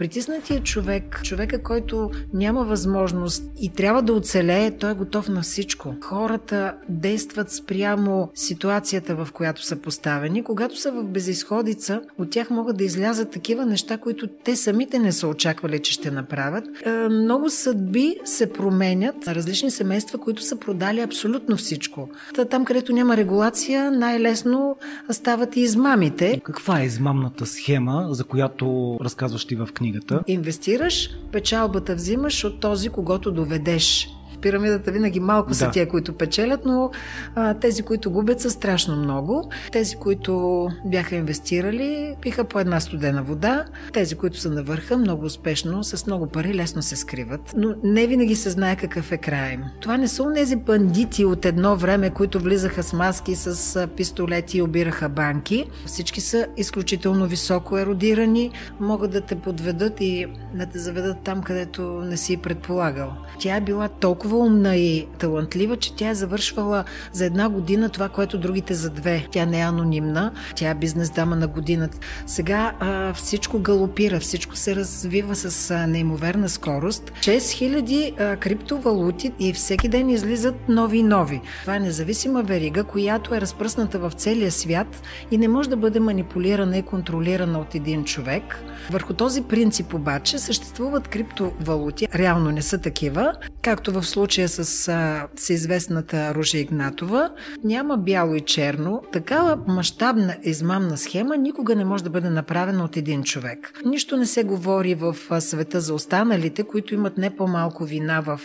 Притиснатият човек, човека, който няма възможност и трябва да оцелее, той е готов на всичко. Хората действат спрямо ситуацията, в която са поставени. Когато са в безисходица, от тях могат да излязат такива неща, които те самите не са очаквали, че ще направят. Е, много съдби се променят. Различни семейства, които са продали абсолютно всичко. Там, където няма регулация, най-лесно стават и измамите. Каква е измамната схема, за която разказваш ти в книгата? Инвестираш, печалбата взимаш от този, когато доведеш пирамидата винаги малко да. са тия, които печелят, но а, тези, които губят, са страшно много. Тези, които бяха инвестирали, пиха по една студена вода. Тези, които са на върха, много успешно, с много пари, лесно се скриват. Но не винаги се знае какъв е край им. Това не са тези бандити от едно време, които влизаха с маски, с пистолети и обираха банки. Всички са изключително високо еродирани, могат да те подведат и да те заведат там, където не си предполагал. Тя е била толкова толкова умна и талантлива, че тя е завършвала за една година това, което другите за две. Тя не е анонимна, тя е бизнес дама на годината. Сега а, всичко галопира, всичко се развива с а, неимоверна скорост. 6000 а, криптовалути и всеки ден излизат нови и нови. Това е независима верига, която е разпръсната в целия свят и не може да бъде манипулирана и контролирана от един човек. Върху този принцип обаче съществуват криптовалути. Реално не са такива, както в случая с а, всеизвестната Ружа Игнатова, няма бяло и черно. Такава мащабна измамна схема никога не може да бъде направена от един човек. Нищо не се говори в света за останалите, които имат не по-малко вина в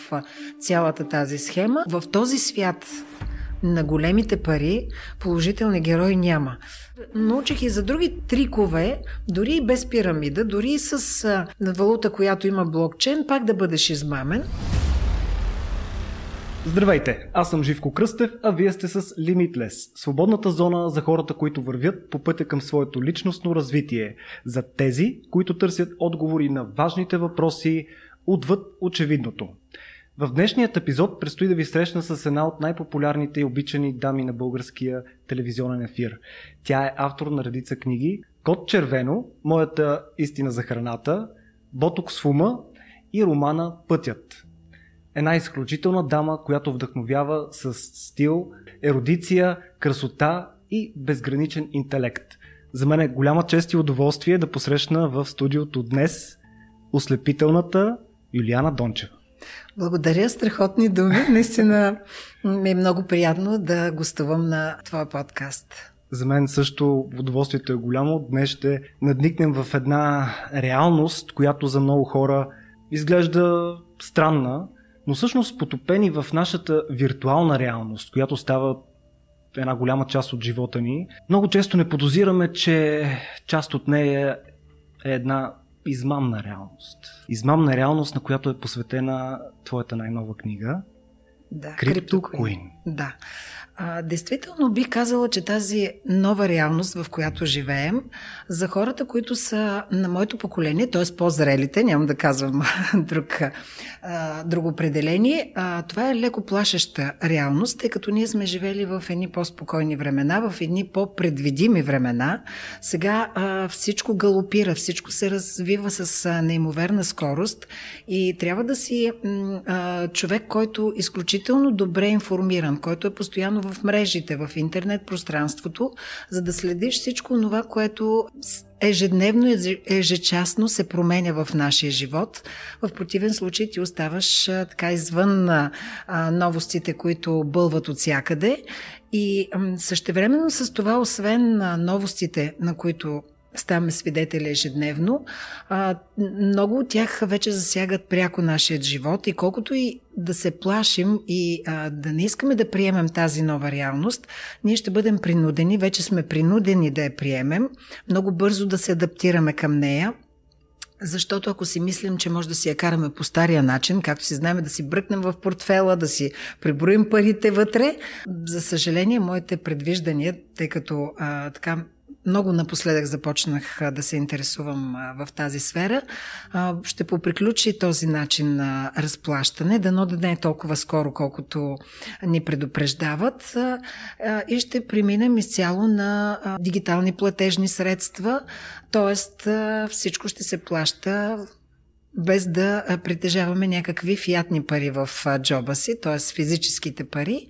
цялата тази схема. В този свят на големите пари положителни герои няма. Научих и за други трикове, дори и без пирамида, дори и с валута, която има блокчейн, пак да бъдеш измамен. Здравейте, аз съм Живко Кръстев, а вие сте с Limitless, свободната зона за хората, които вървят по пътя към своето личностно развитие, за тези, които търсят отговори на важните въпроси отвъд очевидното. В днешният епизод предстои да ви срещна с една от най-популярните и обичани дами на българския телевизионен ефир. Тя е автор на редица книги Код червено, Моята истина за храната, Ботокс в ума и романа Пътят една изключителна дама, която вдъхновява с стил, еродиция, красота и безграничен интелект. За мен е голяма чест и удоволствие да посрещна в студиото днес ослепителната Юлиана Дончева. Благодаря, страхотни думи. Наистина ми е много приятно да гостувам на твоя подкаст. За мен също удоволствието е голямо. Днес ще надникнем в една реалност, която за много хора изглежда странна, но всъщност потопени в нашата виртуална реалност, която става една голяма част от живота ни, много често не подозираме, че част от нея е една измамна реалност. Измамна реалност, на която е посветена твоята най-нова книга. Да, Crypto Queen. Да. А, действително бих казала, че тази нова реалност, в която живеем, за хората, които са на моето поколение, т.е. по-зрелите, нямам да казвам друг, а, друго определение, а, това е леко плашеща реалност, тъй като ние сме живели в едни по-спокойни времена, в едни по-предвидими времена. Сега а, всичко галопира, всичко се развива с а, неимоверна скорост и трябва да си а, човек, който изключително добре информиран, който е постоянно в мрежите, в интернет пространството, за да следиш всичко това, което ежедневно, ежечасно се променя в нашия живот. В противен случай ти оставаш така извън а, новостите, които бълват от всякъде. И същевременно с това, освен новостите, на които ставаме свидетели ежедневно. А, много от тях вече засягат пряко нашият живот и колкото и да се плашим и а, да не искаме да приемем тази нова реалност, ние ще бъдем принудени, вече сме принудени да я приемем, много бързо да се адаптираме към нея, защото ако си мислим, че може да си я караме по стария начин, както си знаем да си бръкнем в портфела, да си приброим парите вътре, за съжаление, моите предвиждания, тъй като а, така много напоследък започнах да се интересувам в тази сфера. Ще поприключи този начин на разплащане, дано да не е толкова скоро, колкото ни предупреждават и ще преминем изцяло на дигитални платежни средства, т.е. всичко ще се плаща без да притежаваме някакви фиатни пари в джоба си, т.е. физическите пари.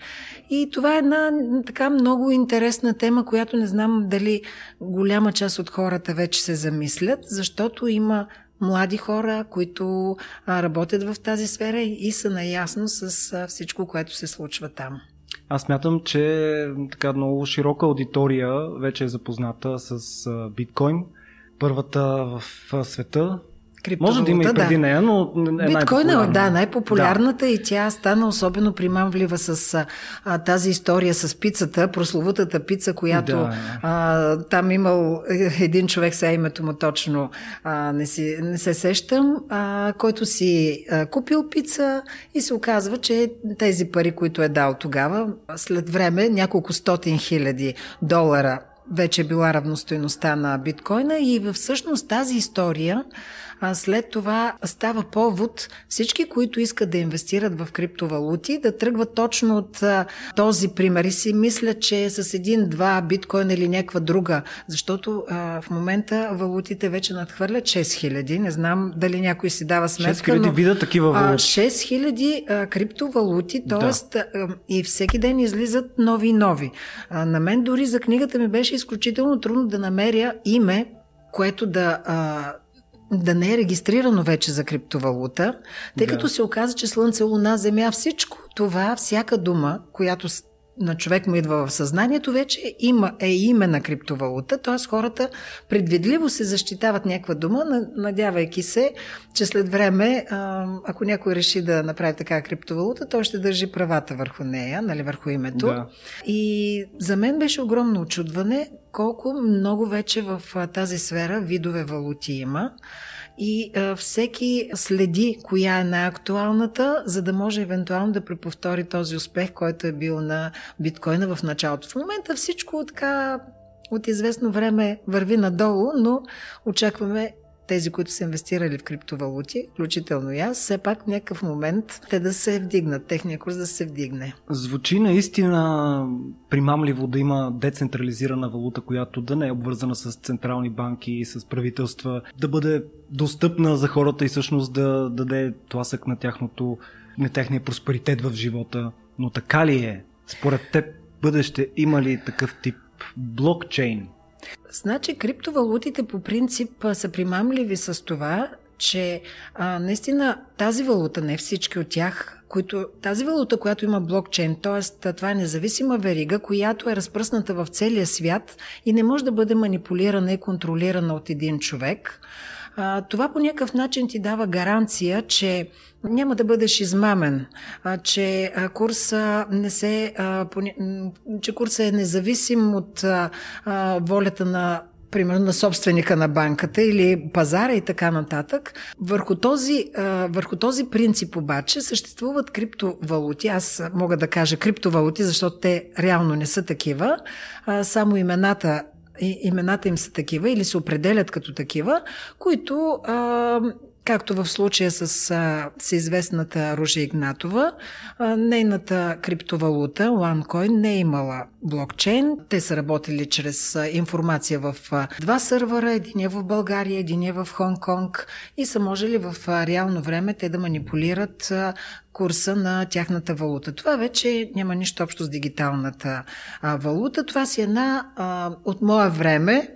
И това е една така много интересна тема, която не знам дали голяма част от хората вече се замислят, защото има млади хора, които работят в тази сфера и са наясно с всичко, което се случва там. Аз мятам, че така много широка аудитория вече е запозната с биткоин. Първата в света може да има и преди да. нея, но е Биткоин е, да, най-популярната да. и тя стана особено примамлива с а, тази история с пицата, прословутата пица, която да. а, там имал един човек, сега името му точно а, не, си, не се сещам, а, който си а, купил пица и се оказва, че тези пари, които е дал тогава, след време няколко стотин хиляди долара вече е била равностойността на биткоина и всъщност тази история а след това става повод всички, които искат да инвестират в криптовалути, да тръгват точно от а, този пример и си мислят, че с един-два биткоин или някаква друга, защото а, в момента валутите вече надхвърлят 6000. Не знам дали някой си дава сметка. 6000 вида такива валути. 6000 а, криптовалути, т.е. Да. и всеки ден излизат нови и нови. А, на мен дори за книгата ми беше изключително трудно да намеря име, което да а, да не е регистрирано вече за криптовалута, тъй да. като се оказа, че Слънце, Луна, Земя, всичко това, всяка дума, която на човек му идва в съзнанието, вече има, е име на криптовалута, т.е. хората предвидливо се защитават някаква дума, надявайки се, че след време, ако някой реши да направи така криптовалута, той ще държи правата върху нея, нали, върху името. Да. И за мен беше огромно очудване колко много вече в тази сфера видове валути има и а, всеки следи коя е най-актуалната, за да може евентуално да преповтори този успех, който е бил на биткоина в началото. В момента всичко така от известно време върви надолу, но очакваме тези, които са инвестирали в криптовалути, включително и аз, все пак в някакъв момент те да се вдигнат, техния курс да се вдигне. Звучи наистина примамливо да има децентрализирана валута, която да не е обвързана с централни банки и с правителства, да бъде достъпна за хората и всъщност да даде тласък на тяхното, на техния просперитет в живота. Но така ли е? Според теб бъдеще има ли такъв тип блокчейн? Значи криптовалутите по принцип са примамливи с това, че а, наистина тази валута, не всички от тях, които, тази валута, която има блокчейн, т.е. това е независима верига, която е разпръсната в целия свят и не може да бъде манипулирана и контролирана от един човек, а, това по някакъв начин ти дава гаранция, че няма да бъдеш измамен, а, че а, курса не се, а, по, че курса е независим от а, а, волята на примерно на собственика на банката или пазара и така нататък. Върху този, върху този принцип обаче съществуват криптовалути. Аз мога да кажа криптовалути, защото те реално не са такива. Само имената имената им са такива или се определят като такива, които а, както в случая с а, всеизвестната Ружа Игнатова, нейната криптовалута OneCoin не е имала блокчейн. Те са работили чрез информация в два сървъра, един е в България, един е в Хонг-Конг и са можели в реално време те да манипулират курса на тяхната валута. Това вече няма нищо общо с дигиталната а, валута. Това си една а, от мое време.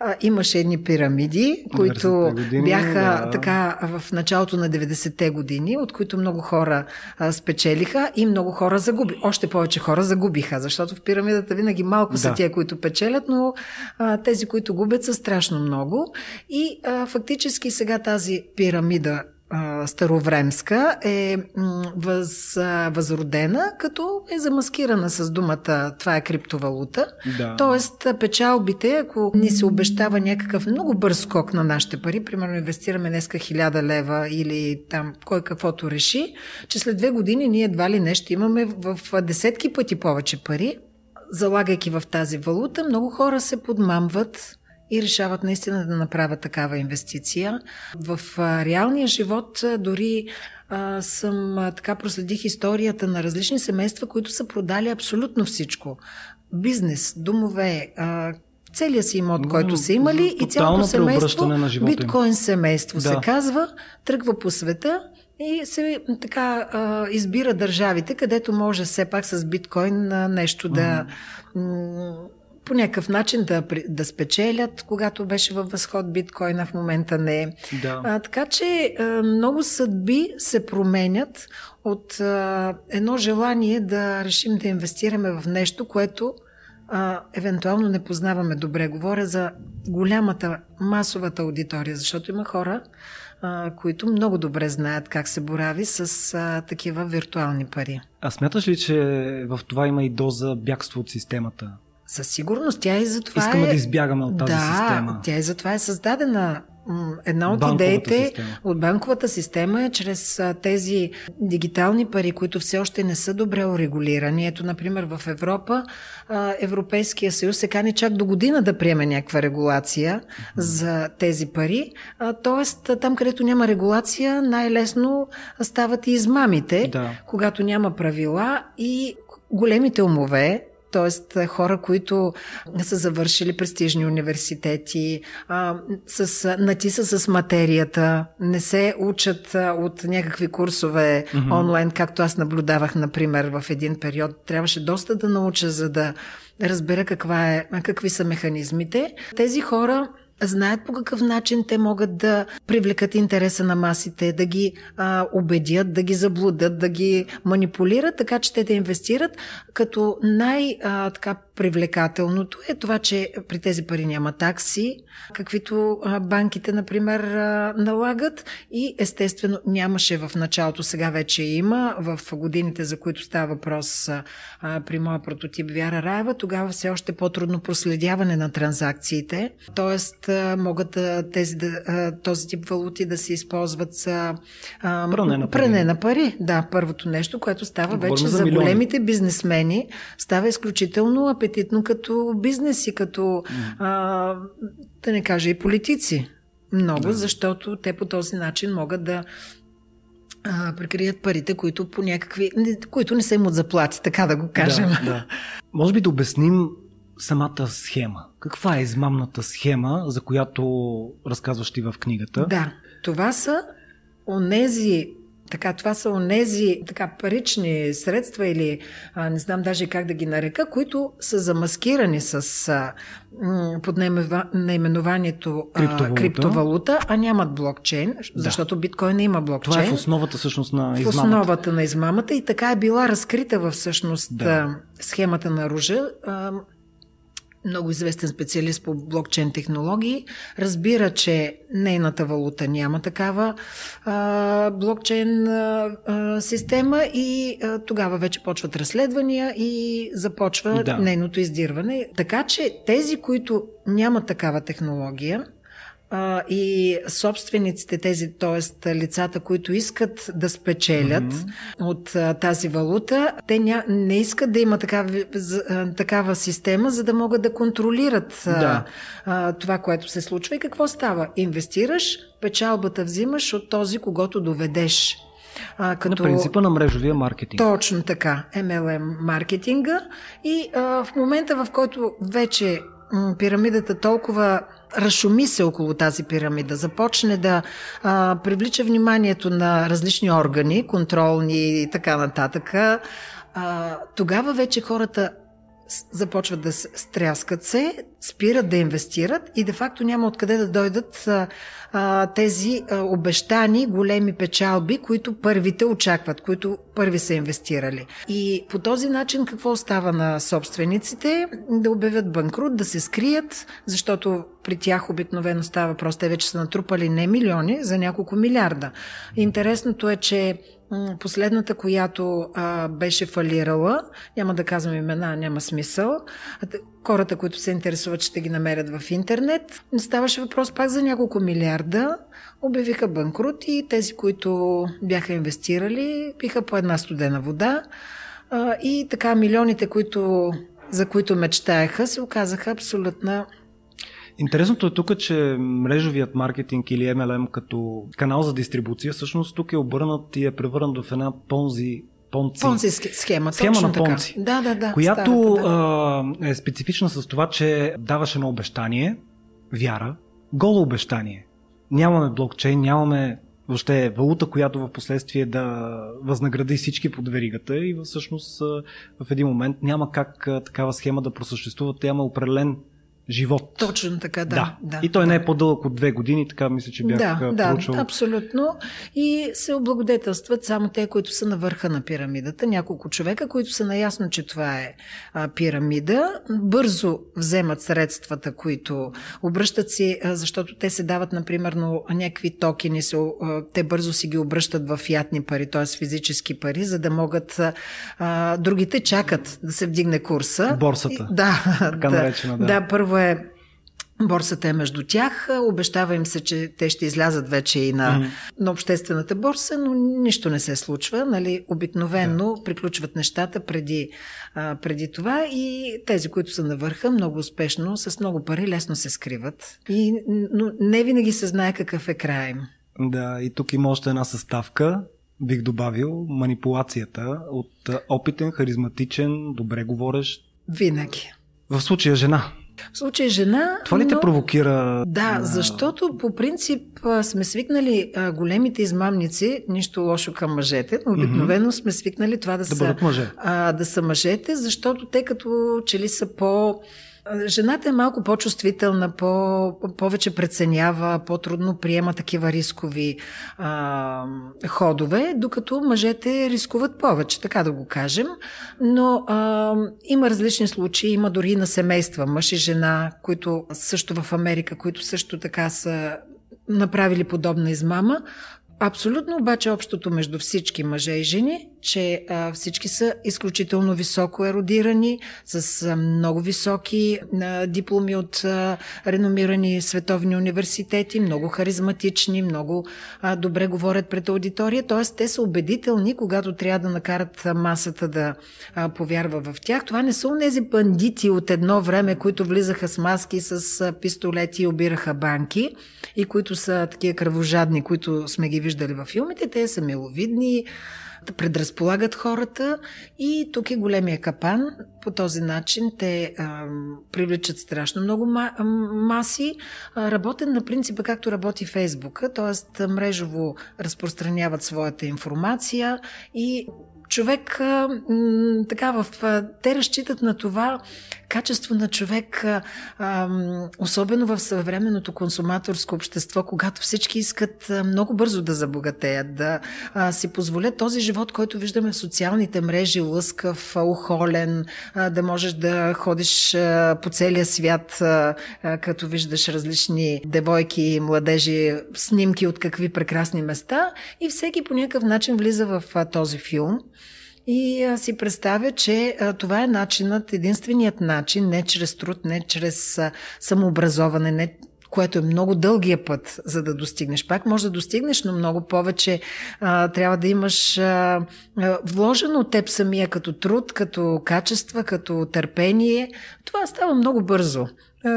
А, имаше едни пирамиди, които години, бяха да. така в началото на 90-те години, от които много хора а, спечелиха и много хора загуби. Още повече хора загубиха, защото в пирамидата винаги малко да. са тия, които печелят, но а, тези, които губят, са страшно много. И а, фактически сега тази пирамида старовремска е въз, възродена, като е замаскирана с думата това е криптовалута. Да. Тоест печалбите, ако ни се обещава някакъв много бърз скок на нашите пари, примерно инвестираме днеска 1000 лева или там кой каквото реши, че след две години ние едва ли не ще имаме в десетки пъти повече пари, залагайки в тази валута, много хора се подмамват и решават наистина да направят такава инвестиция. В реалния живот дори а, съм а, така проследих историята на различни семейства, които са продали абсолютно всичко. Бизнес, домове, а, целият си имот, който са имали и цялото семейство, биткоин семейство да. се казва, тръгва по света и се така а, избира държавите, където може все пак с биткоин нещо да м- по някакъв начин да, да спечелят, когато беше във възход биткоина, в момента не. Да. А, така че а, много съдби се променят от а, едно желание да решим да инвестираме в нещо, което а, евентуално не познаваме добре. Говоря за голямата, масовата аудитория, защото има хора, а, които много добре знаят как се борави с а, такива виртуални пари. А смяташ ли, че в това има и доза бягство от системата? Със сигурност. Тя и затова Искаме е... да избягаме от тази да, система. Тя и затова е създадена Една от банковата идеите система. от банковата система е чрез тези дигитални пари, които все още не са добре урегулирани. Ето, например, в Европа Европейския съюз се кани чак до година да приеме някаква регулация mm-hmm. за тези пари. Тоест, там, където няма регулация, най-лесно стават и измамите, да. когато няма правила и големите умове, т.е. хора, които са завършили престижни университети, а, с, натиса с материята, не се учат а, от някакви курсове mm-hmm. онлайн, както аз наблюдавах, например, в един период. Трябваше доста да науча, за да разбера каква е, какви са механизмите. Тези хора знаят по какъв начин те могат да привлекат интереса на масите, да ги а, убедят, да ги заблудат, да ги манипулират, така че те да инвестират, като най-така привлекателното е това, че при тези пари няма такси, каквито банките, например, налагат и естествено нямаше в началото, сега вече има, в годините, за които става въпрос при моя прототип Вяра Раева, тогава все още по-трудно проследяване на транзакциите, т.е. могат тези, този тип валути да се използват за пране на пари. Пране на пари. Да, първото нещо, което става Говорим вече за, за големите бизнесмени, става изключително апетитно апетитно като бизнес и като, а, да не кажа, и политици. Много, да. защото те по този начин могат да а, прикрият парите, които по някакви, които не са им от заплати, така да го кажем. Да, да. Може би да обясним самата схема. Каква е измамната схема, за която разказваш ти в книгата? Да, това са онези така, това са онези така парични средства или а, не знам даже как да ги нарека, които са замаскирани с а, под наименованието криптовалута. криптовалута, а нямат блокчейн, да. защото биткоин не има блокчейн. Това е в основата всъщност на измамата. В основата на измамата и така е била разкрита в всъщност да. схемата на Ружа много известен специалист по блокчейн технологии, разбира, че нейната валута няма такава а, блокчейн а, а, система и а, тогава вече почват разследвания и започва да. нейното издирване. Така че тези, които нямат такава технология, а, и собствениците, тези, т.е. лицата, които искат да спечелят mm-hmm. от а, тази валута, те ня, не искат да има такава, а, такава система, за да могат да контролират да. А, това, което се случва. И какво става? Инвестираш, печалбата взимаш от този, когато доведеш. А, като... На принципа на мрежовия маркетинг. Точно така, MLM маркетинга. И а, в момента, в който вече м- пирамидата толкова разшуми се около тази пирамида, започне да а, привлича вниманието на различни органи, контролни и така нататък, а, тогава вече хората започват да стряскат се, спират да инвестират и де-факто няма откъде да дойдат а, тези а, обещани големи печалби, които първите очакват, които първи са инвестирали. И по този начин какво става на собствениците? Да обявят банкрут, да се скрият, защото при тях обикновено става въпрос, те вече са натрупали не милиони, за няколко милиарда. Интересното е, че Последната, която а, беше фалирала, няма да казвам имена, няма смисъл. Хората, които се интересуват, ще ги намерят в интернет. Ставаше въпрос пак за няколко милиарда. Обявиха банкрут и тези, които бяха инвестирали, пиха по една студена вода. И така милионите, които за които мечтаеха, се оказаха абсолютна Интересното е тук, че мрежовият маркетинг или MLM като канал за дистрибуция, всъщност тук е обърнат и е превърнат в една понзи Понци. Понци схема, схема точно на Понци. Така. Да, да, да. Която старата, да. Е специфична с това, че даваше на обещание, вяра, голо обещание. Нямаме блокчейн, нямаме въобще валута, която в последствие да възнагради всички под веригата и всъщност в един момент няма как такава схема да просъществува. Тя има определен живот. Точно така, да. да. да и той да. не е по-дълъг от две години, така мисля, че бях да, проучвал. Да, абсолютно. И се облагодетелстват само те, които са на върха на пирамидата. Няколко човека, които са наясно, че това е а, пирамида, бързо вземат средствата, които обръщат си, а, защото те се дават, например, някакви токени, се, а, те бързо си ги обръщат в ятни пари, т.е. физически пари, за да могат а, другите чакат да се вдигне курса. Борсата. И, да, така да, наречена, да. да. първо е Борсата е между тях. Обещава им се, че те ще излязат вече и на, mm-hmm. на обществената борса, но нищо не се случва. Нали? Обикновено yeah. приключват нещата преди, а, преди това и тези, които са на върха, много успешно, с много пари, лесно се скриват. И, но не винаги се знае какъв е край им. Да, и тук има още една съставка, бих добавил, манипулацията от опитен, харизматичен, добре говорещ. Винаги. В случая жена. В случай жена. Това ли но... те провокира? Да, защото по принцип сме свикнали големите измамници, нищо лошо към мъжете, но обикновено mm-hmm. сме свикнали това да, да са, мъже. А, да са мъжете, защото те като че ли са по Жената е малко по-чувствителна, по, повече преценява, по-трудно приема такива рискови а, ходове, докато мъжете рискуват повече, така да го кажем. Но а, има различни случаи, има дори на семейства, мъж и жена, които също в Америка, които също така са направили подобна измама. Абсолютно обаче общото между всички мъже и жени, че а, всички са изключително високо еродирани, с а, много високи а, дипломи от а, реномирани световни университети, много харизматични, много а, добре говорят пред аудитория, т.е. те са убедителни, когато трябва да накарат масата да а, повярва в тях. Това не са онези бандити от едно време, които влизаха с маски, с а, пистолети и обираха банки и които са такива кръвожадни, които сме ги виждали във филмите. Те са миловидни, да предразполагат хората и тук е големия капан. По този начин те а, привличат страшно много маси. Работен на принципа както работи Фейсбука, т.е. мрежово разпространяват своята информация и човек така в... Те разчитат на това качество на човек, особено в съвременното консуматорско общество, когато всички искат много бързо да забогатеят, да си позволят този живот, който виждаме в социалните мрежи, лъскав, ухолен, да можеш да ходиш по целия свят, като виждаш различни девойки и младежи, снимки от какви прекрасни места и всеки по някакъв начин влиза в този филм. И а, си представя, че а, това е начинът, единственият начин, не чрез труд, не чрез а, самообразоване, не което е много дългия път, за да достигнеш. Пак може да достигнеш, но много повече а, трябва да имаш а, а, вложено от теб самия като труд, като качества, като търпение. Това става много бързо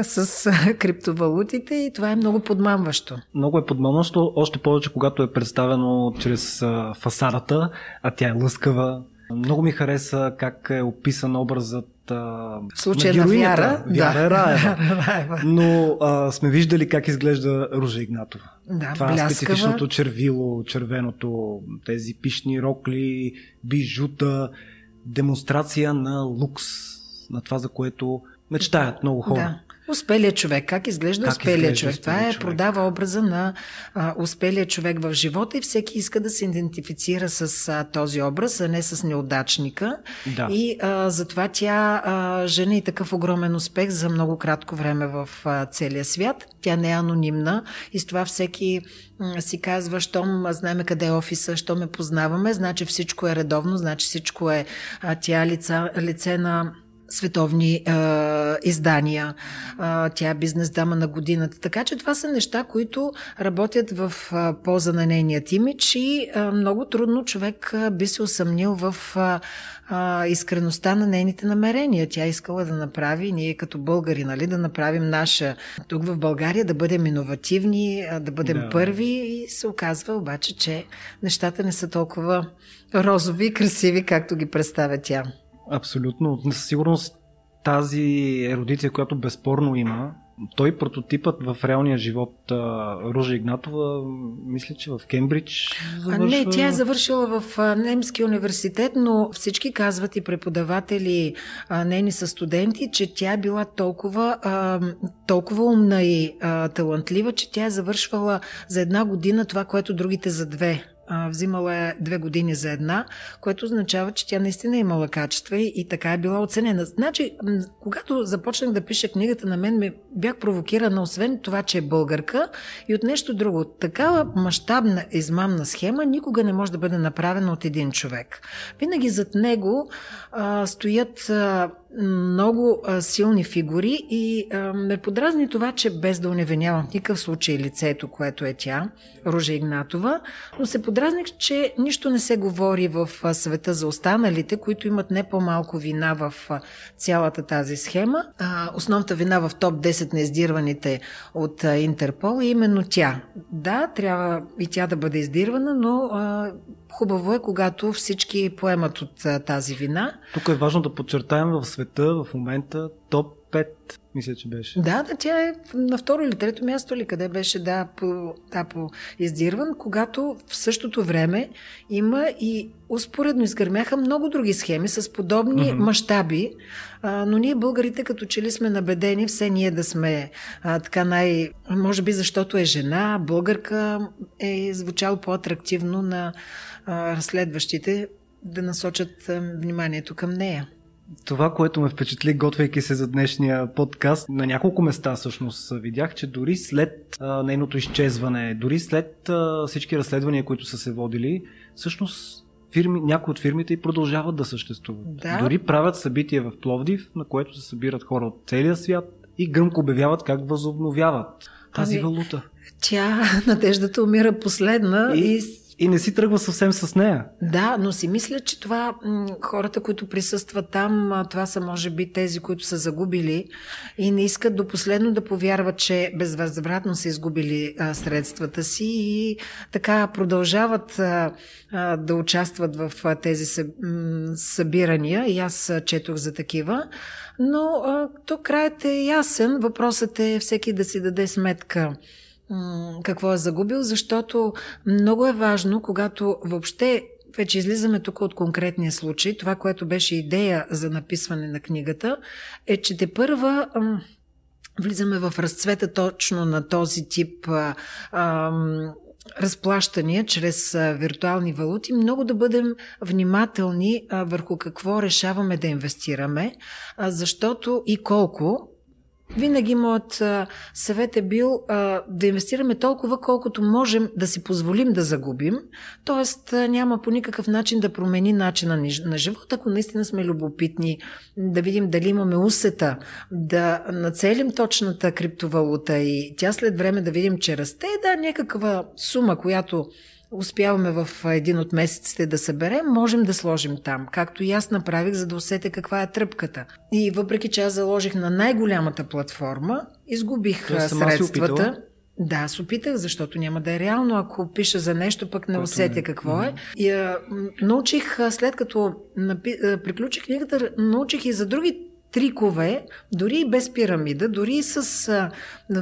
с криптовалутите и това е много подмамващо. Много е подмамващо, още повече когато е представено чрез фасадата, а тя е лъскава, много ми хареса как е описан образът в случая на, на Вяра. Вяра да. Раева. Но а, сме виждали как изглежда Ружа Игнатова. Да, Това бляскава. специфичното червило, червеното, тези пишни рокли, бижута, демонстрация на лукс, на това, за което мечтаят много хора. Да. Успелия човек. Как изглежда как успелия изглежда човек? Това е, продава образа на а, успелия човек в живота и всеки иска да се идентифицира с а, този образ, а не с неудачника. Да. И а, затова тя а, жени такъв огромен успех за много кратко време в а, целия свят. Тя не е анонимна и с това всеки м, си казва, щом знаеме къде е офиса, що ме познаваме, значи всичко е редовно, значи всичко е а, тя лица, лице на световни а, издания. А, тя е бизнес дама на годината. Така че това са неща, които работят в а, полза на нейният имидж и а, много трудно човек а, би се усъмнил в а, а, искреността на нейните намерения. Тя искала да направи, ние като българи, нали, да направим наша тук в България, да бъдем иновативни, да бъдем да. първи и се оказва обаче, че нещата не са толкова розови и красиви, както ги представя тя. Абсолютно. Със сигурност тази еродиция, която безспорно има, той прототипът в реалния живот Ружа Игнатова, мисля, че в Кембридж завършва... Не, тя е завършила в Немски университет, но всички казват и преподаватели, нейни са студенти, че тя е била толкова, толкова умна и талантлива, че тя е завършвала за една година това, което другите за две а, взимала е две години за една, което означава, че тя наистина е имала качества и, и така е била оценена. Значи, когато започнах да пиша книгата, на мен ме бях провокирана, освен това, че е българка и от нещо друго. Такава мащабна измамна схема никога не може да бъде направена от един човек. Винаги зад него а, стоят а, много а, силни фигури и а, ме подразни това, че без да уневинявам в никакъв случай лицето, което е тя, Ружа Игнатова, но се подразних, че нищо не се говори в а, света за останалите, които имат не по-малко вина в а, цялата тази схема. А, основната вина в топ 10 на издирваните от а, Интерпол е именно тя. Да, трябва и тя да бъде издирвана, но а, Хубаво е, когато всички поемат от а, тази вина. Тук е важно да подчертаем в света в момента топ 5, мисля, че беше. Да, да, тя е на второ или трето място ли, къде беше, да, по, да, по издирван, когато в същото време има и успоредно изгърмяха много други схеми с подобни mm-hmm. мащаби, но ние българите като че ли сме набедени все ние да сме а, така най... Може би защото е жена, българка е звучало по-атрактивно на а, разследващите да насочат а, вниманието към нея. Това, което ме впечатли, готвейки се за днешния подкаст, на няколко места всъщност видях, че дори след а, нейното изчезване, дори след а, всички разследвания, които са се водили, всъщност фирми, някои от фирмите и продължават да съществуват. Да. Дори правят събития в Пловдив, на което се събират хора от целия свят и гръмко обявяват как възобновяват тази ами, валута. Тя, надеждата умира последна и, и и не си тръгва съвсем с нея. Да, но си мисля, че това хората, които присъстват там, това са може би тези, които са загубили и не искат до последно да повярват, че безвъзвратно са изгубили а, средствата си и така продължават а, а, да участват в а, тези събирания и аз четох за такива. Но а, то краят е ясен. Въпросът е всеки да си даде сметка какво е загубил, защото много е важно, когато въобще вече излизаме тук от конкретния случай, това, което беше идея за написване на книгата, е, че те първа влизаме в разцвета точно на този тип разплащания чрез виртуални валути, много да бъдем внимателни върху какво решаваме да инвестираме, защото и колко, винаги моят съвет е бил а, да инвестираме толкова, колкото можем да си позволим да загубим. Тоест няма по никакъв начин да промени начина на живота, ако наистина сме любопитни да видим дали имаме усета да нацелим точната криптовалута и тя след време да видим, че расте, да, някаква сума, която успяваме в един от месеците да съберем, можем да сложим там, както и аз направих, за да усетя каква е тръпката. И въпреки, че аз заложих на най-голямата платформа, изгубих То средствата. Да, аз опитах, защото няма да е реално, ако пиша за нещо, пък не усетя какво е. И а, научих, след като напи... приключих книгата, научих и за други трикове, дори и без пирамида, дори и с а,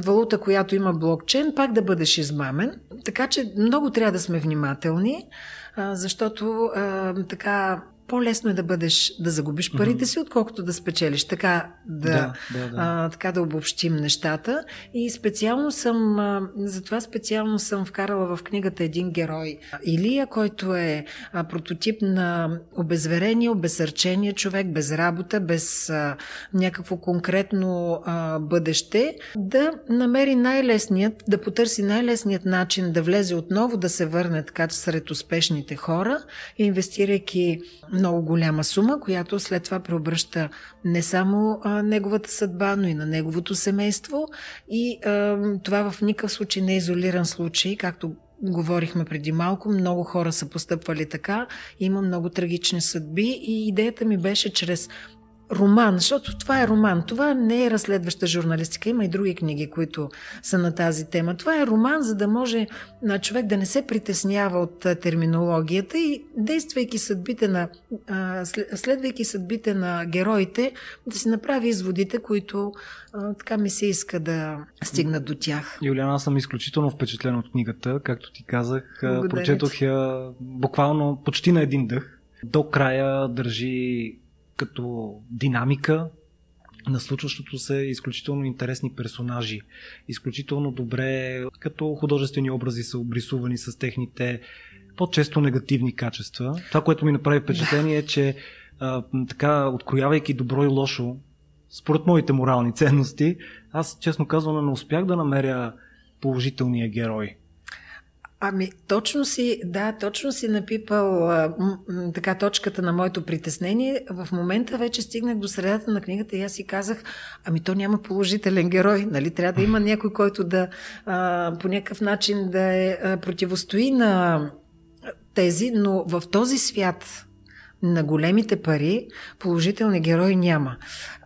валута, която има блокчейн, пак да бъдеш измамен. Така че много трябва да сме внимателни, а, защото а, така по-лесно е да бъдеш, да загубиш парите си, отколкото да спечелиш. Така да, да, да, да. А, така да обобщим нещата. И специално съм, а, затова специално съм вкарала в книгата един герой. Илия, който е а, прототип на обезверение, обезсърчение човек, без работа, без а, някакво конкретно а, бъдеще, да намери най-лесният, да потърси най-лесният начин да влезе отново, да се върне така сред успешните хора, инвестирайки много голяма сума, която след това преобръща не само а, неговата съдба, но и на неговото семейство. И а, това в никакъв случай не е изолиран случай, както говорихме преди малко, много хора са постъпвали така, има много трагични съдби. И идеята ми беше чрез роман, защото това е роман. Това не е разследваща журналистика. Има и други книги, които са на тази тема. Това е роман, за да може на човек да не се притеснява от терминологията и действайки съдбите на, следвайки съдбите на героите, да си направи изводите, които така ми се иска да стигнат до тях. Юлиана, аз съм изключително впечатлен от книгата. Както ти казах, Благодаря прочетох я буквално почти на един дъх. До края държи като динамика на случващото се изключително интересни персонажи. Изключително добре като художествени образи са обрисувани с техните по-често негативни качества. Това, което ми направи впечатление е, че а, така, откроявайки добро и лошо, според моите морални ценности, аз честно казвам не успях да намеря положителния герой. Ами, точно си, да, точно си напипал а, м, така точката на моето притеснение. В момента вече стигнах до средата на книгата и аз си казах, ами то няма положителен герой, нали? Трябва да има някой, който да а, по някакъв начин да е а, противостои на тези, но в този свят на големите пари положителни герои няма.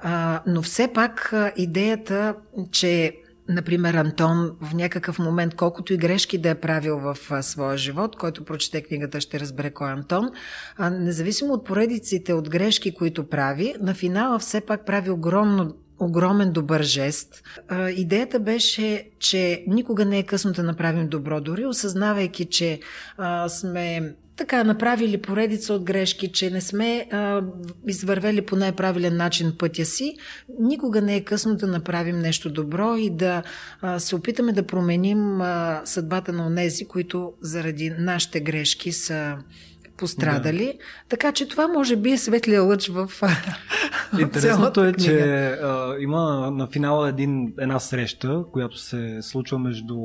А, но все пак а, идеята, че Например, Антон в някакъв момент, колкото и грешки да е правил в а, своя живот, който прочете книгата ще разбере кой е Антон, а, независимо от поредиците от грешки, които прави, на финала все пак прави огромно огромен добър жест. А, идеята беше, че никога не е късно да направим добро, дори осъзнавайки, че а, сме така направили поредица от грешки, че не сме а, извървели по най-правилен начин пътя си, никога не е късно да направим нещо добро и да а, се опитаме да променим а, съдбата на онези, които заради нашите грешки са пострадали. Да. Така че това може би е светлия лъч в Интересното е, книга. че а, има на финала един, една среща, която се случва между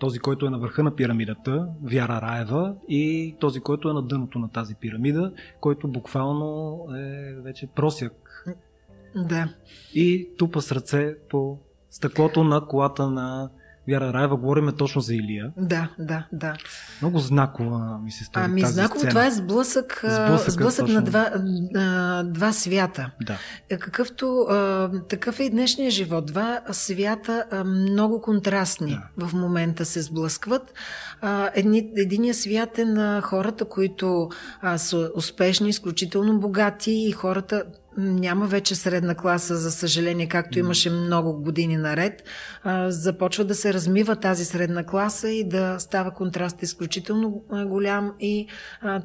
този, който е на върха на пирамидата, Вяра Раева, и този, който е на дъното на тази пирамида, който буквално е вече просяк. Да. И тупа с ръце по стъклото на колата на Вяра Раева, говориме точно за Илия. Да, да, да. Много знакова ми се стори Ами тази знаково, сцена. това е сблъсък, сблъсък, сблъсък на два, а, два свята. Да. Е, какъвто а, такъв е и днешния живот. Два свята а, много контрастни да. в момента се сблъскват. А, едни, единия свят е на хората, които а, са успешни, изключително богати и хората, няма вече средна класа, за съжаление, както имаше много години наред. Започва да се размива тази средна класа и да става контраст изключително голям и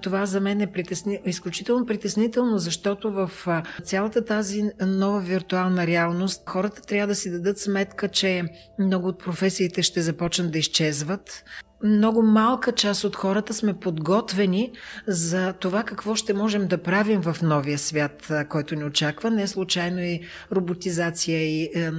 това за мен е притесни... изключително притеснително, защото в цялата тази нова виртуална реалност хората трябва да си дадат сметка, че много от професиите ще започнат да изчезват много малка част от хората сме подготвени за това какво ще можем да правим в новия свят, който ни очаква. Не случайно и роботизация и е,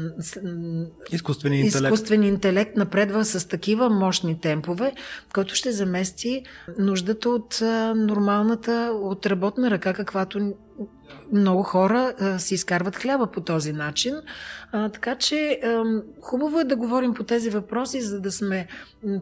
изкуствени интелект. изкуствени интелект напредва с такива мощни темпове, който ще замести нуждата от нормалната, от работна ръка, каквато много хора а, си изкарват хляба по този начин. А, така че а, хубаво е да говорим по тези въпроси, за да сме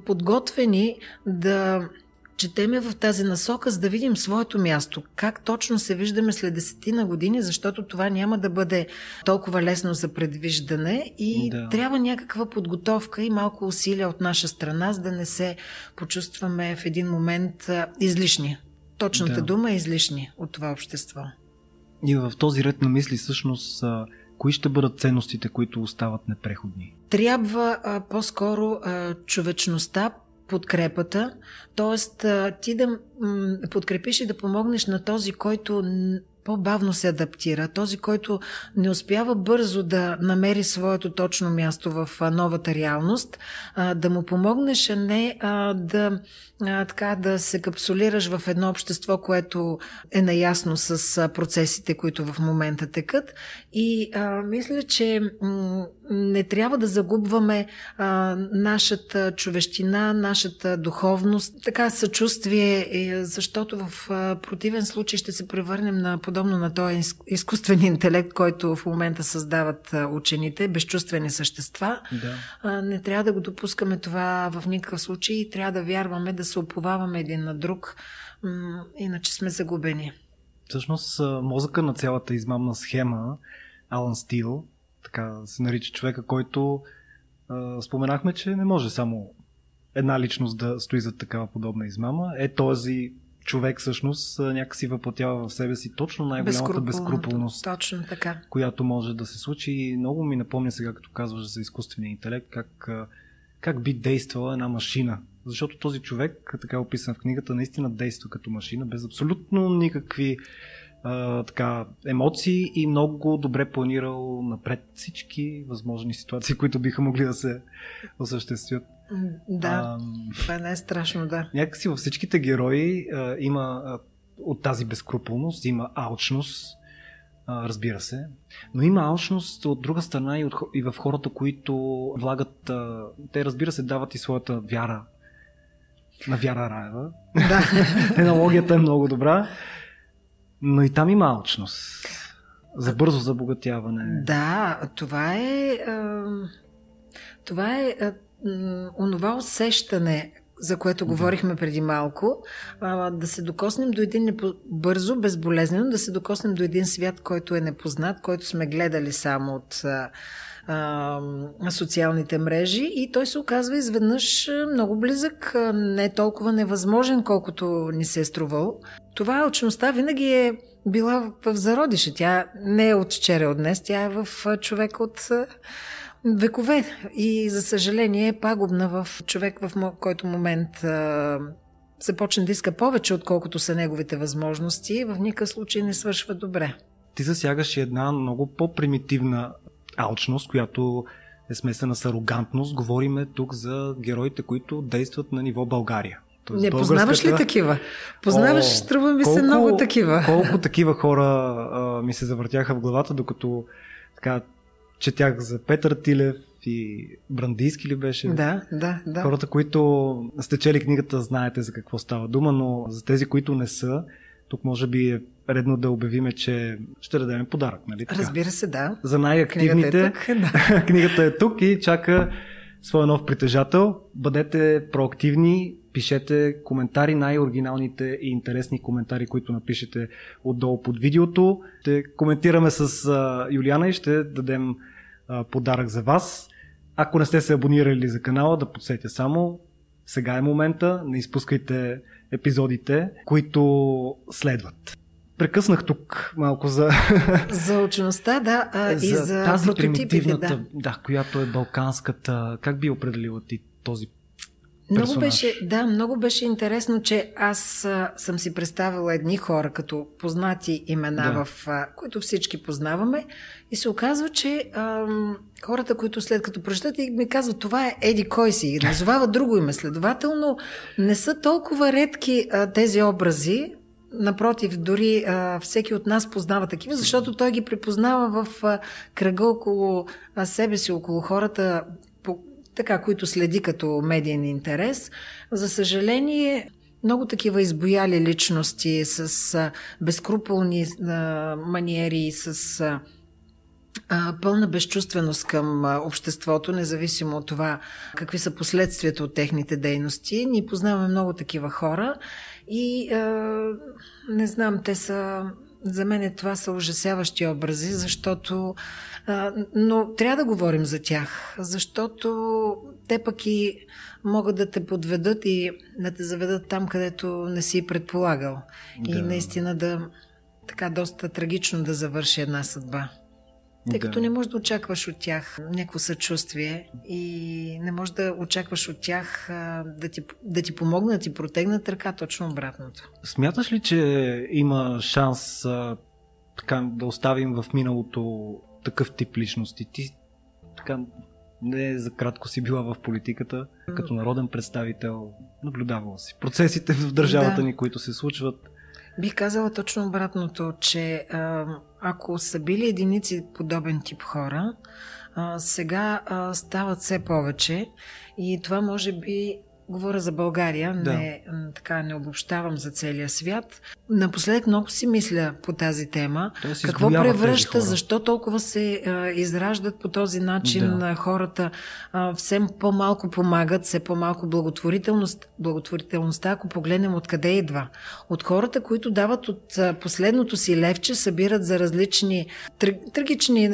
подготвени да четеме в тази насока, за да видим своето място. Как точно се виждаме след десетина години, защото това няма да бъде толкова лесно за предвиждане и да. трябва някаква подготовка и малко усилия от наша страна, за да не се почувстваме в един момент излишни. Точната да. дума е излишни от това общество. И в този ред на мисли всъщност кои ще бъдат ценностите, които остават непреходни? Трябва а, по-скоро а, човечността, подкрепата, т.е. ти да м- подкрепиш и да помогнеш на този, който по-бавно се адаптира, този, който не успява бързо да намери своето точно място в новата реалност, да му помогнеш, а не да, така, да се капсулираш в едно общество, което е наясно с процесите, които в момента текат. И а, мисля, че не трябва да загубваме а, нашата човещина, нашата духовност, така съчувствие, защото в противен случай ще се превърнем на подобно на този изкуствен интелект, който в момента създават учените, безчувствени същества. Да. Не трябва да го допускаме това в никакъв случай. Трябва да вярваме, да се оповаваме един на друг, иначе сме загубени. Всъщност мозъка на цялата измамна схема, Алан Стил, така се нарича човека, който споменахме, че не може само една личност да стои за такава подобна измама. Е този човек всъщност някакси въплатява в себе си точно най-голямата безкруполност, точно така. която може да се случи. И много ми напомня сега, като казваш за изкуствения интелект, как, как би действала една машина. Защото този човек, така описан в книгата, наистина действа като машина, без абсолютно никакви а, така, емоции и много добре планирал напред всички възможни ситуации, които биха могли да се осъществят. Да, а, това не е страшно, да. Някакси във всичките герои а, има а, от тази безкруполност, има алчност, а, разбира се, но има алчност от друга страна и, от, и в хората, които влагат, а, те разбира се дават и своята вяра на Вяра Раева. Да. Енологията е много добра. Но и там има алчност. За бързо забогатяване. Да, това е. Това е онова усещане, за което говорихме преди малко, да се докоснем до един бързо, безболезнено, да се докоснем до един свят, който е непознат, който сме гледали само от а, социалните мрежи и той се оказва изведнъж много близък, не толкова невъзможен, колкото ни се е струвал. Това алчността винаги е била в зародише. Тя не е от вчера от днес, тя е в човек от векове. И за съжаление е пагубна в човек, в който момент а, започне да иска повече, отколкото са неговите възможности, в никакъв случай не свършва добре. Ти засягаш една много по-примитивна алчност, която е смесена с арогантност. Говориме тук за героите, които действат на ниво България. Тоест, не българската... познаваш ли такива? Познаваш, О, струва ми колко, се много такива. Колко такива хора а, ми се завъртяха в главата, докато така четях за Петър Тилев и Брандийски ли беше? Да, да, да. Хората, които сте чели книгата, знаете за какво става дума, но за тези, които не са, тук може би е редно да обявиме, че ще дадем подарък, нали така? Разбира се, да. За най-активните. Книгата е тук, да. Книгата е тук и чака своя нов притежател. Бъдете проактивни, пишете коментари, най-оригиналните и интересни коментари, които напишете отдолу под видеото. Ще коментираме с а, Юлиана и ще дадем а, подарък за вас. Ако не сте се абонирали за канала, да подсетя само. Сега е момента, не изпускайте епизодите, които следват. Прекъснах тук малко за... За учеността, да, а, за и за тази примитивната, да. да, която е балканската. Как би определила ти този много персонаж. беше, да, много беше интересно, че аз а, съм си представила едни хора като познати имена, да. в, а, които всички познаваме и се оказва, че а, хората, които след като прочитат и ми казват това е Еди кой си и назовава друго име. Следователно не са толкова редки а, тези образи, Напротив, дори а, всеки от нас познава такива, защото той ги припознава в а, кръга около а, себе си, около хората, така, които следи като медиен интерес. За съжаление, много такива избояли личности с безкруполни маниери, с пълна безчувственост към обществото, независимо от това какви са последствията от техните дейности. Ние познаваме много такива хора и а, не знам, те са за мен това са ужасяващи образи, защото. А, но трябва да говорим за тях, защото те пък и могат да те подведат и да те заведат там, където не си предполагал. Да. И наистина да. Така доста трагично да завърши една съдба. Тъй да. като не можеш да очакваш от тях някакво съчувствие и не можеш да очакваш от тях да ти, да ти помогнат, да ти протегнат ръка, точно обратното. Смяташ ли, че има шанс а, така, да оставим в миналото такъв тип личности. Ти така не за кратко си била в политиката, като народен представител, наблюдавала си процесите в държавата да. ни, които се случват. Бих казала точно обратното, че а, ако са били единици подобен тип хора, а, сега а, стават все повече и това може би Говоря за България, да. не, така не обобщавам за целия свят. Напоследък много си мисля по тази тема. Какво превръща, защо толкова се а, израждат по този начин да. хората, а, все по-малко помагат, все по-малко благотворителност. Благотворителността, ако погледнем откъде идва. От хората, които дават от а, последното си левче, събират за различни трагични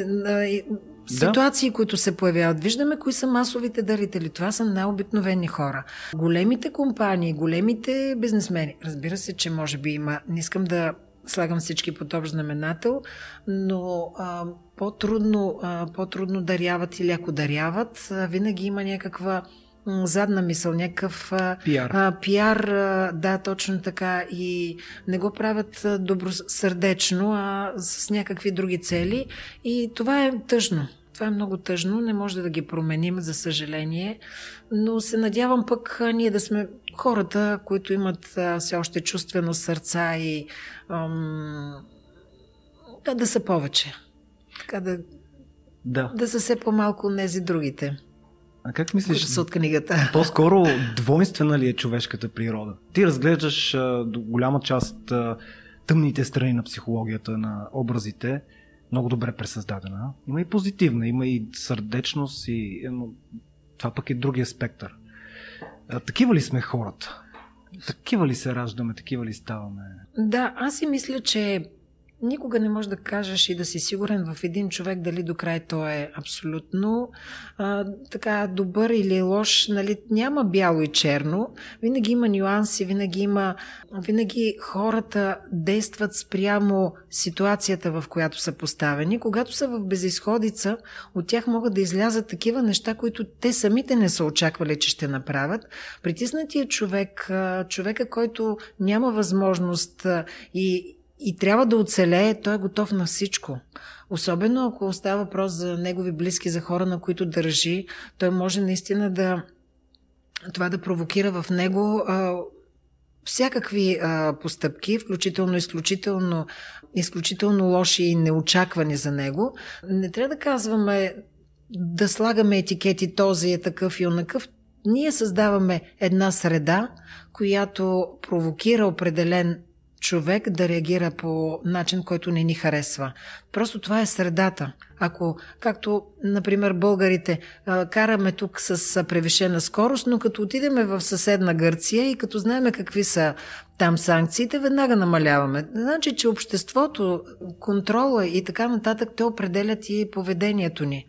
ситуации, да. които се появяват. Виждаме кои са масовите дарители. Това са най-обикновени хора. Големите компании, големите бизнесмени. Разбира се, че може би има. Не искам да слагам всички под общ знаменател, но а, по-трудно, а, по-трудно даряват или ако даряват, а, винаги има някаква задна мисъл, някакъв пиар. А, пиар, а, да, точно така. И не го правят добросърдечно, а с някакви други цели. И това е тъжно. Това е много тъжно, не може да ги променим, за съжаление, но се надявам пък ние да сме хората, които имат все още чувствено сърца и ам, да, да са повече. Така да, да. да са все по-малко от тези другите. А как мислиш? От книгата. По-скоро двойствена ли е човешката природа? Ти разглеждаш а, до голяма част а, тъмните страни на психологията, на образите, много добре пресъздадена. Има и позитивна, има и сърдечност, и, но това пък е другия спектър. А, такива ли сме хората? Такива ли се раждаме, такива ли ставаме? Да, аз си мисля, че никога не можеш да кажеш и да си сигурен в един човек дали до край той е абсолютно а, така добър или лош. Нали, няма бяло и черно. Винаги има нюанси, винаги има. Винаги хората действат спрямо ситуацията, в която са поставени. Когато са в безисходица, от тях могат да излязат такива неща, които те самите не са очаквали, че ще направят. Притиснатия човек, човека, който няма възможност и и трябва да оцелее, той е готов на всичко. Особено ако става въпрос за негови близки, за хора, на които държи, той може наистина да това да провокира в него а, всякакви а, постъпки, включително изключително, изключително лоши и неочаквани за него. Не трябва да казваме да слагаме етикети този е такъв и онакъв. Ние създаваме една среда, която провокира определен човек да реагира по начин, който не ни харесва. Просто това е средата. Ако, както, например, българите, караме тук с превишена скорост, но като отидеме в съседна Гърция и като знаеме какви са там санкциите, веднага намаляваме. Значи, че обществото, контрола и така нататък, те определят и поведението ни.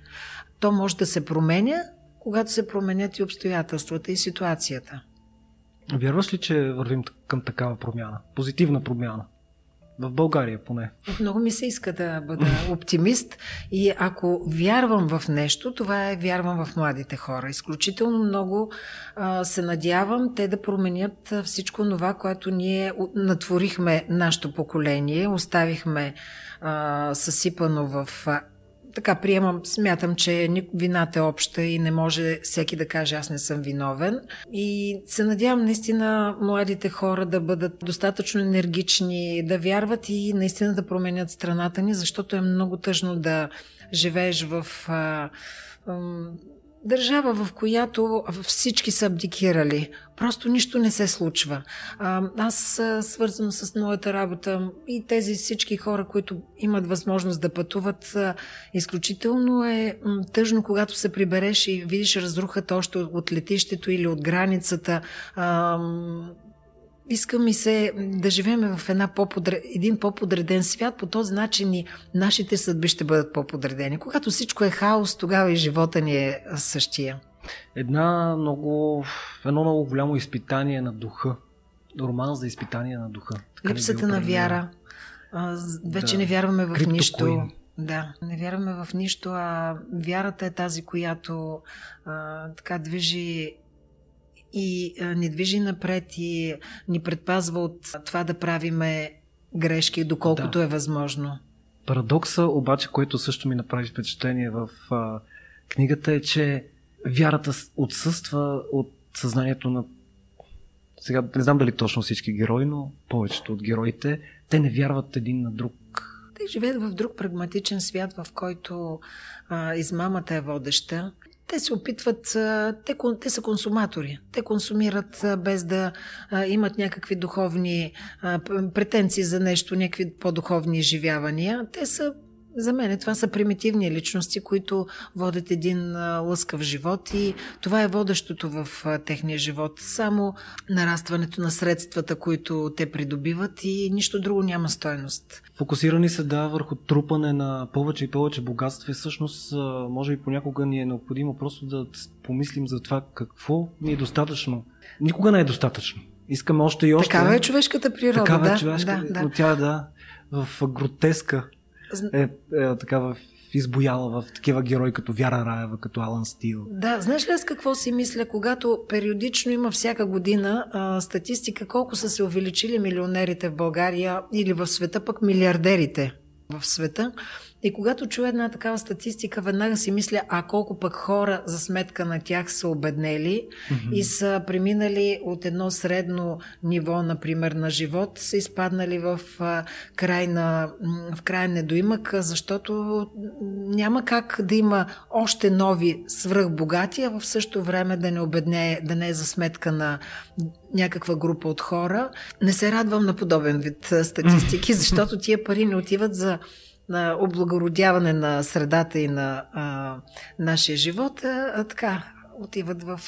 То може да се променя, когато се променят и обстоятелствата и ситуацията. Вярваш ли, че вървим към такава промяна? Позитивна промяна? В България поне. Много ми се иска да бъда оптимист и ако вярвам в нещо, това е вярвам в младите хора. Изключително много а, се надявам те да променят всичко това, което ние натворихме нашето поколение, оставихме а, съсипано в така приемам, смятам, че вината е обща и не може всеки да каже аз не съм виновен. И се надявам наистина младите хора да бъдат достатъчно енергични, да вярват и наистина да променят страната ни, защото е много тъжно да живееш в държава, в която всички са абдикирали. Просто нищо не се случва. Аз свързвам с моята работа и тези всички хора, които имат възможност да пътуват, изключително е тъжно, когато се прибереш и видиш разрухата още от летището или от границата иска ми се да живеем в една по-подре... един по-подреден свят. По този начин и нашите съдби ще бъдат по-подредени. Когато всичко е хаос, тогава и живота ни е същия. Една много, едно много голямо изпитание на духа. Роман за изпитание на духа. Така Липсата на вяра. А, вече да. не вярваме в нищо. Да, не вярваме в нищо, а вярата е тази, която а, така движи и ни движи напред и ни предпазва от това да правиме грешки, доколкото да. е възможно. Парадокса, обаче, който също ми направи впечатление в а, книгата е, че вярата отсъства от съзнанието на сега не знам дали точно всички герои, но повечето от героите, те не вярват един на друг. Те живеят в друг прагматичен свят, в който а, измамата е водеща. Те се опитват, те, те са консуматори. Те консумират без да имат някакви духовни претенции за нещо, някакви по-духовни изживявания. Те са за мен това са примитивни личности, които водят един лъскав живот и това е водещото в техния живот. Само нарастването на средствата, които те придобиват и нищо друго няма стойност. Фокусирани се да върху трупане на повече и повече богатство и всъщност може би понякога ни е необходимо просто да помислим за това какво ни е достатъчно. Никога не е достатъчно. Искаме още и още. Такава е човешката природа. Такава е да, е човешка, да, да. но тя да, в гротеска е, е такава избояла в такива герои като Вяра Раева, като Алан Стил. Да, знаеш ли аз какво си мисля, когато периодично има всяка година а, статистика колко са се увеличили милионерите в България или в света, пък милиардерите в света. И когато чуя една такава статистика, веднага си мисля, а колко пък хора за сметка на тях са обеднели mm-hmm. и са преминали от едно средно ниво, например, на живот, са изпаднали в крайна, в крайен недоимък, защото няма как да има още нови свръхбогати, а в същото време да не обедне, да не е за сметка на някаква група от хора. Не се радвам на подобен вид статистики, защото тия пари не отиват за на облагородяване на средата и на а, нашия живот, а, така отиват в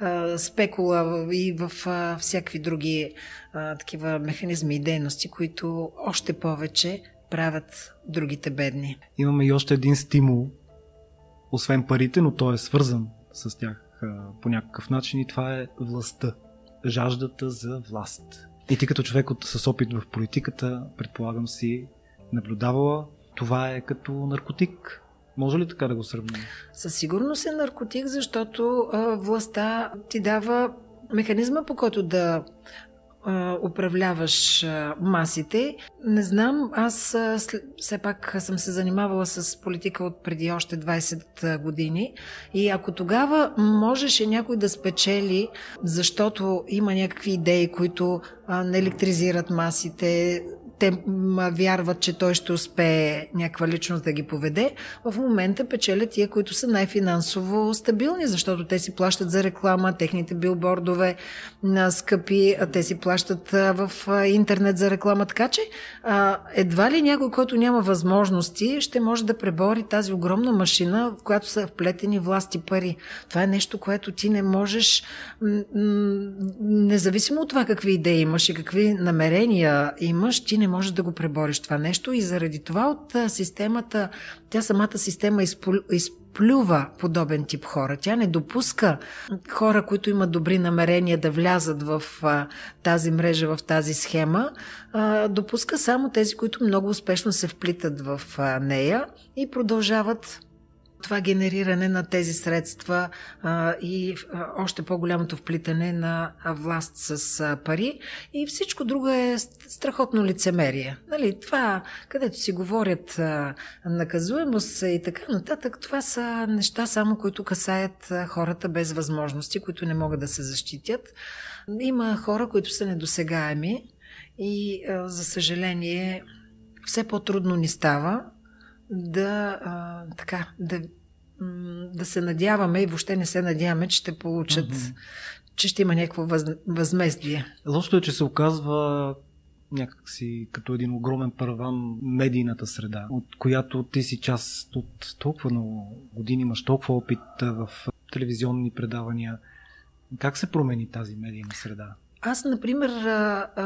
а, спекула и в а, всякакви други а, такива механизми и дейности, които още повече правят другите бедни. Имаме и още един стимул, освен парите, но той е свързан с тях по някакъв начин и това е властта. Жаждата за власт. И ти като човек от, с опит в политиката, предполагам си, наблюдавала, това е като наркотик. Може ли така да го сравним? Със сигурност е наркотик, защото а, властта ти дава механизма по който да а, управляваш а, масите. Не знам, аз а, все пак съм се занимавала с политика от преди още 20 години и ако тогава можеше някой да спечели, защото има някакви идеи, които а, не електризират масите, те вярват, че той ще успее някаква личност да ги поведе, в момента печелят тия, които са най-финансово стабилни, защото те си плащат за реклама, техните билбордове на скъпи, те си плащат в интернет за реклама. Така че едва ли някой, който няма възможности, ще може да пребори тази огромна машина, в която са вплетени власти пари. Това е нещо, което ти не можеш, независимо от това какви идеи имаш и какви намерения имаш, ти не можеш да го пребориш това нещо и заради това от системата, тя самата система изплюва подобен тип хора. Тя не допуска хора, които имат добри намерения да влязат в тази мрежа, в тази схема, допуска само тези, които много успешно се вплитат в нея и продължават това генериране на тези средства а, и а, още по-голямото вплитане на власт с а, пари и всичко друго е страхотно лицемерие. Нали, това, където си говорят а, наказуемост и така нататък, това са неща само, които касаят а, хората без възможности, които не могат да се защитят. Има хора, които са недосегаеми и а, за съжаление все по-трудно ни става да, а, така, да, да се надяваме и въобще не се надяваме, че ще получат, mm-hmm. че ще има някакво въз, възмездие. Лошото е, че се оказва някакси като един огромен параван медийната среда, от която ти си част от толкова много години, имаш толкова опит в телевизионни предавания. Как се промени тази медийна среда? Аз, например,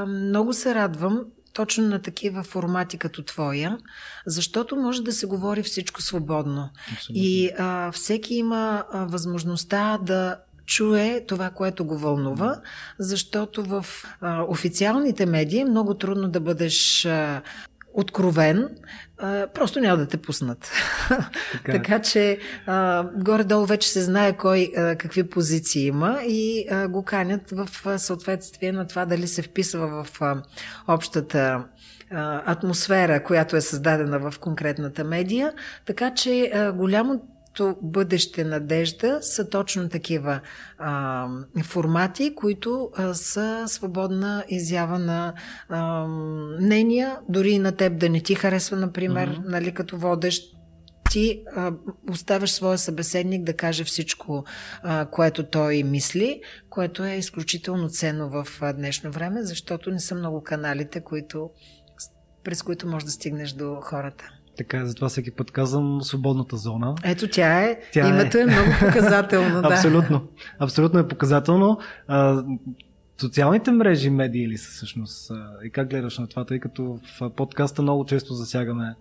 много се радвам, точно на такива формати като твоя, защото може да се говори всичко свободно. Абсолютно. И а, всеки има а, възможността да чуе това, което го вълнува, защото в а, официалните медии е много трудно да бъдеш а, откровен, а, просто няма да те пуснат. Така, така че а, горе-долу вече се знае кой а, какви позиции има и а, го канят в а, съответствие на това дали се вписва в а, общата атмосфера, която е създадена в конкретната медия. Така че а, голямо бъдеще надежда са точно такива а, формати, които а, са свободна изява на а, мнения, дори и на теб да не ти харесва, например, mm-hmm. нали, като водещ ти а, оставяш своя събеседник да каже всичко, а, което той мисли, което е изключително ценно в а, днешно време, защото не са много каналите, които, през които можеш да стигнеш до хората. Така, затова всеки път казвам свободната зона. Ето тя е. Тя Името е, е много показателно. да. Абсолютно. Абсолютно е показателно. А, социалните мрежи медии ли са всъщност? И как гледаш на това, тъй като в подкаста много често засягаме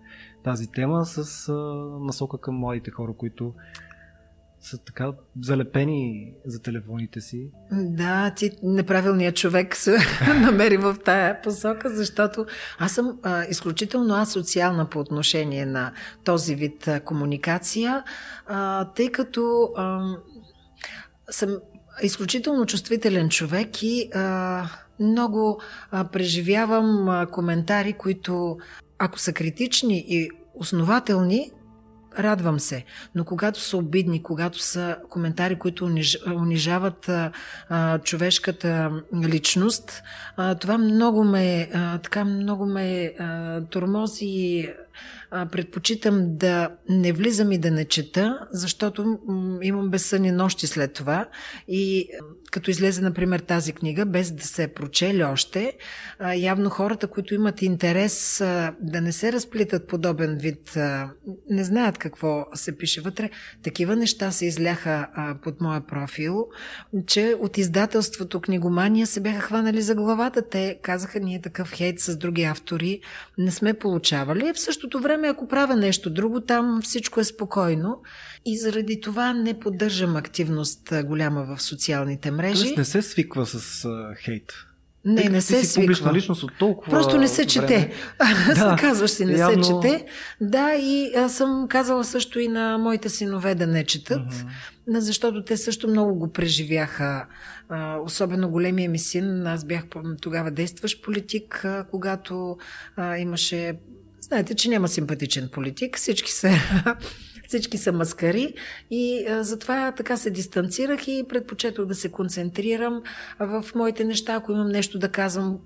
тази тема с а, насока към младите хора, които са така залепени за телефоните си. Да, ти неправилният човек се намери в тая посока, защото аз съм а, изключително асоциална по отношение на този вид а, комуникация, а, тъй като а, съм изключително чувствителен човек и а, много а, преживявам а, коментари, които ако са критични и основателни, радвам се. Но когато са обидни, когато са коментари, които унижават а, човешката личност, а, това много ме, а, така много ме а, тормози а, предпочитам да не влизам и да не чета, защото имам безсънни нощи след това и като излезе, например, тази книга, без да се е прочели още, а, явно хората, които имат интерес а, да не се разплитат подобен вид, а, не знаят какво се пише вътре. Такива неща се изляха а, под моя профил, че от издателството Книгомания се бяха хванали за главата. Те казаха, ние такъв хейт с други автори не сме получавали. В същото време, ако правя нещо друго, там всичко е спокойно и заради това не поддържам активност голяма в социалните мрежи. Тоест не се свиква с uh, хейт. Не, Тъй, не се си свиква. личност от толкова Просто не се чете. Да, Казваш си, не явно... се чете. Да, и аз съм казала също и на моите синове да не четат, uh-huh. защото те също много го преживяха. Особено големия ми син, аз бях тогава действащ политик, когато имаше Знаете, че няма симпатичен политик, всички са, всички са маскари и а, затова така се дистанцирах и предпочетох да се концентрирам в моите неща. Ако имам нещо да казвам,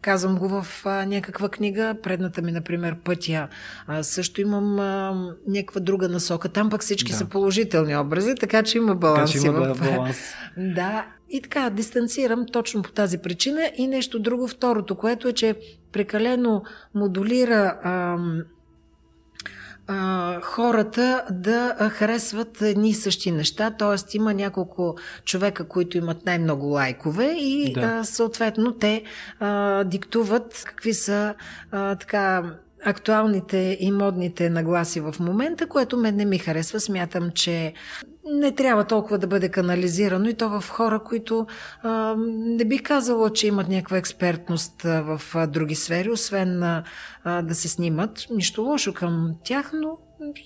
казвам го в а, някаква книга. Предната ми, например, Пътя. А, също имам а, някаква друга насока. Там пък всички да. са положителни образи, така че има баланс. Така, че има в... баланс. да. И така, дистанцирам точно по тази причина. И нещо друго, второто, което е, че прекалено модулира ам, а, хората да харесват едни и същи неща, т.е. има няколко човека, които имат най-много лайкове и да. а, съответно те а, диктуват какви са а, така актуалните и модните нагласи в момента, което мен не ми харесва. Смятам, че не трябва толкова да бъде канализирано и то в хора, които а, не би казала, че имат някаква експертност в а, други сфери, освен а, да се снимат. Нищо лошо към тях, но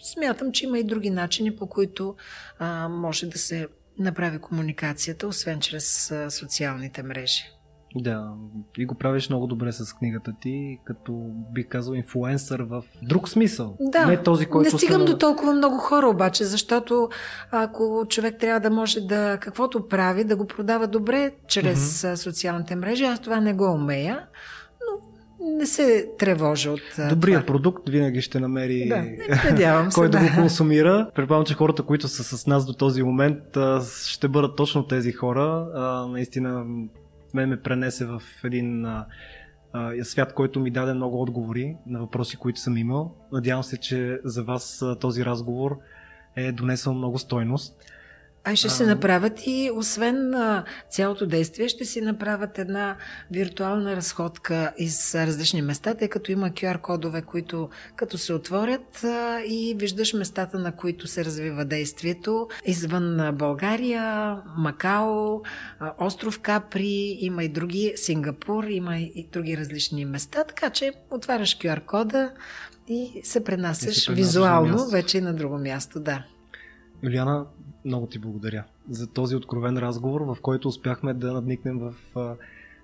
смятам, че има и други начини, по които а, може да се направи комуникацията, освен чрез а, социалните мрежи. Да, и го правиш много добре с книгата ти, като би казал инфлуенсър в друг смисъл. Да, не този, който не стигам до толкова много хора обаче, защото ако човек трябва да може да каквото прави, да го продава добре чрез mm-hmm. социалните мрежи, аз това не го умея, но не се тревожа от Добрият това. продукт винаги ще намери да, надявам се, кой да. да го консумира. Предполагам, че хората, които са с нас до този момент, ще бъдат точно тези хора. Наистина мен ме пренесе в един а, а, свят, който ми даде много отговори на въпроси, които съм имал. Надявам се, че за вас а, този разговор е донесъл много стойност. А ще а... се направят и, освен а, цялото действие, ще си направят една виртуална разходка из различни места, тъй като има QR-кодове, които като се отворят а, и виждаш местата, на които се развива действието. Извън България, Макао, а, остров Капри, има и други, Сингапур, има и други различни места, така че отваряш QR-кода и се пренасяш, и се визуално вече и на друго място, да. Юлиана, много ти благодаря за този откровен разговор, в който успяхме да надникнем в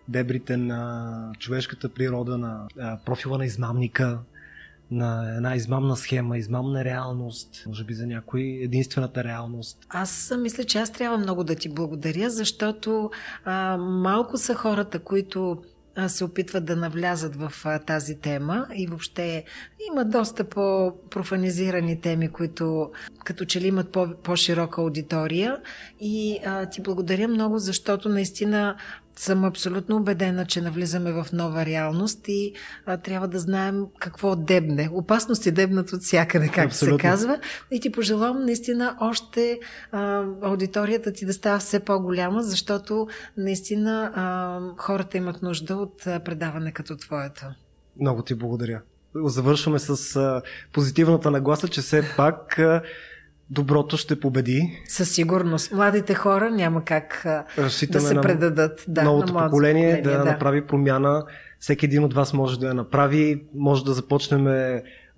дебрите на човешката природа, на профила на измамника, на една измамна схема, измамна реалност, може би за някой единствената реалност. Аз мисля, че аз трябва много да ти благодаря, защото а, малко са хората, които се опитват да навлязат в тази тема и въобще има доста по-профанизирани теми, които като че ли имат по- по-широка аудитория. И а, ти благодаря много, защото наистина съм абсолютно убедена, че навлизаме в нова реалност и а, трябва да знаем какво дебне. Опасности дебнат от всякъде, както абсолютно. се казва. И ти пожелавам наистина още а, аудиторията ти да става все по-голяма, защото наистина а, хората имат нужда от а, предаване като твоето. Много ти благодаря. Завършваме с а, позитивната нагласа, че все пак а, доброто ще победи. Със сигурност. Младите хора няма как Разчитаме да се предадат. Да, новото на поколение, поколение да, да направи промяна. Всеки един от вас може да я направи. Може да започнем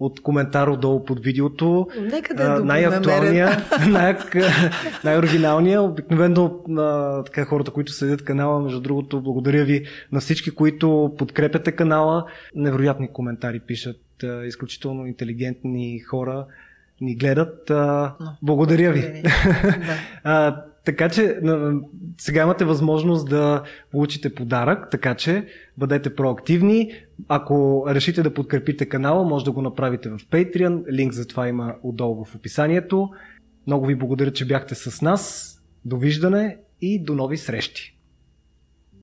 от коментар отдолу под видеото. Нека да е най-актуалния, най- най-оригиналния. Обикновено на така, хората, които следят канала, между другото, благодаря ви на всички, които подкрепяте канала. Невероятни коментари пишат, изключително интелигентни хора ни гледат. А, Но, благодаря ви. Благодаря да. а, така че сега имате възможност да получите подарък, така че бъдете проактивни. Ако решите да подкрепите канала, може да го направите в Patreon. Линк за това има отдолу в описанието. Много ви благодаря, че бяхте с нас. Довиждане и до нови срещи!